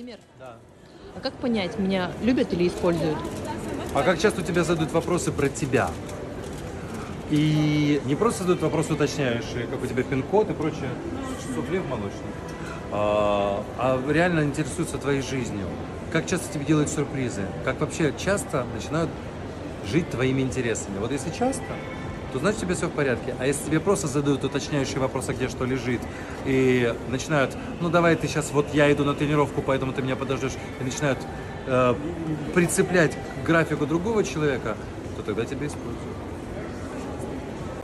Владимир, Да. а как понять, меня любят или используют? А как часто у тебя задают вопросы про тебя? И не просто задают вопросы уточняющие, как у тебя пин-код и прочее, суфле в молочном, а, а реально интересуются твоей жизнью. Как часто тебе делают сюрпризы? Как вообще часто начинают жить твоими интересами? Вот если часто, то значит у тебя все в порядке. А если тебе просто задают уточняющие вопросы, где что лежит, и начинают, ну давай ты сейчас, вот я иду на тренировку, поэтому ты меня подождешь, и начинают э, прицеплять к графику другого человека, то тогда тебя используют.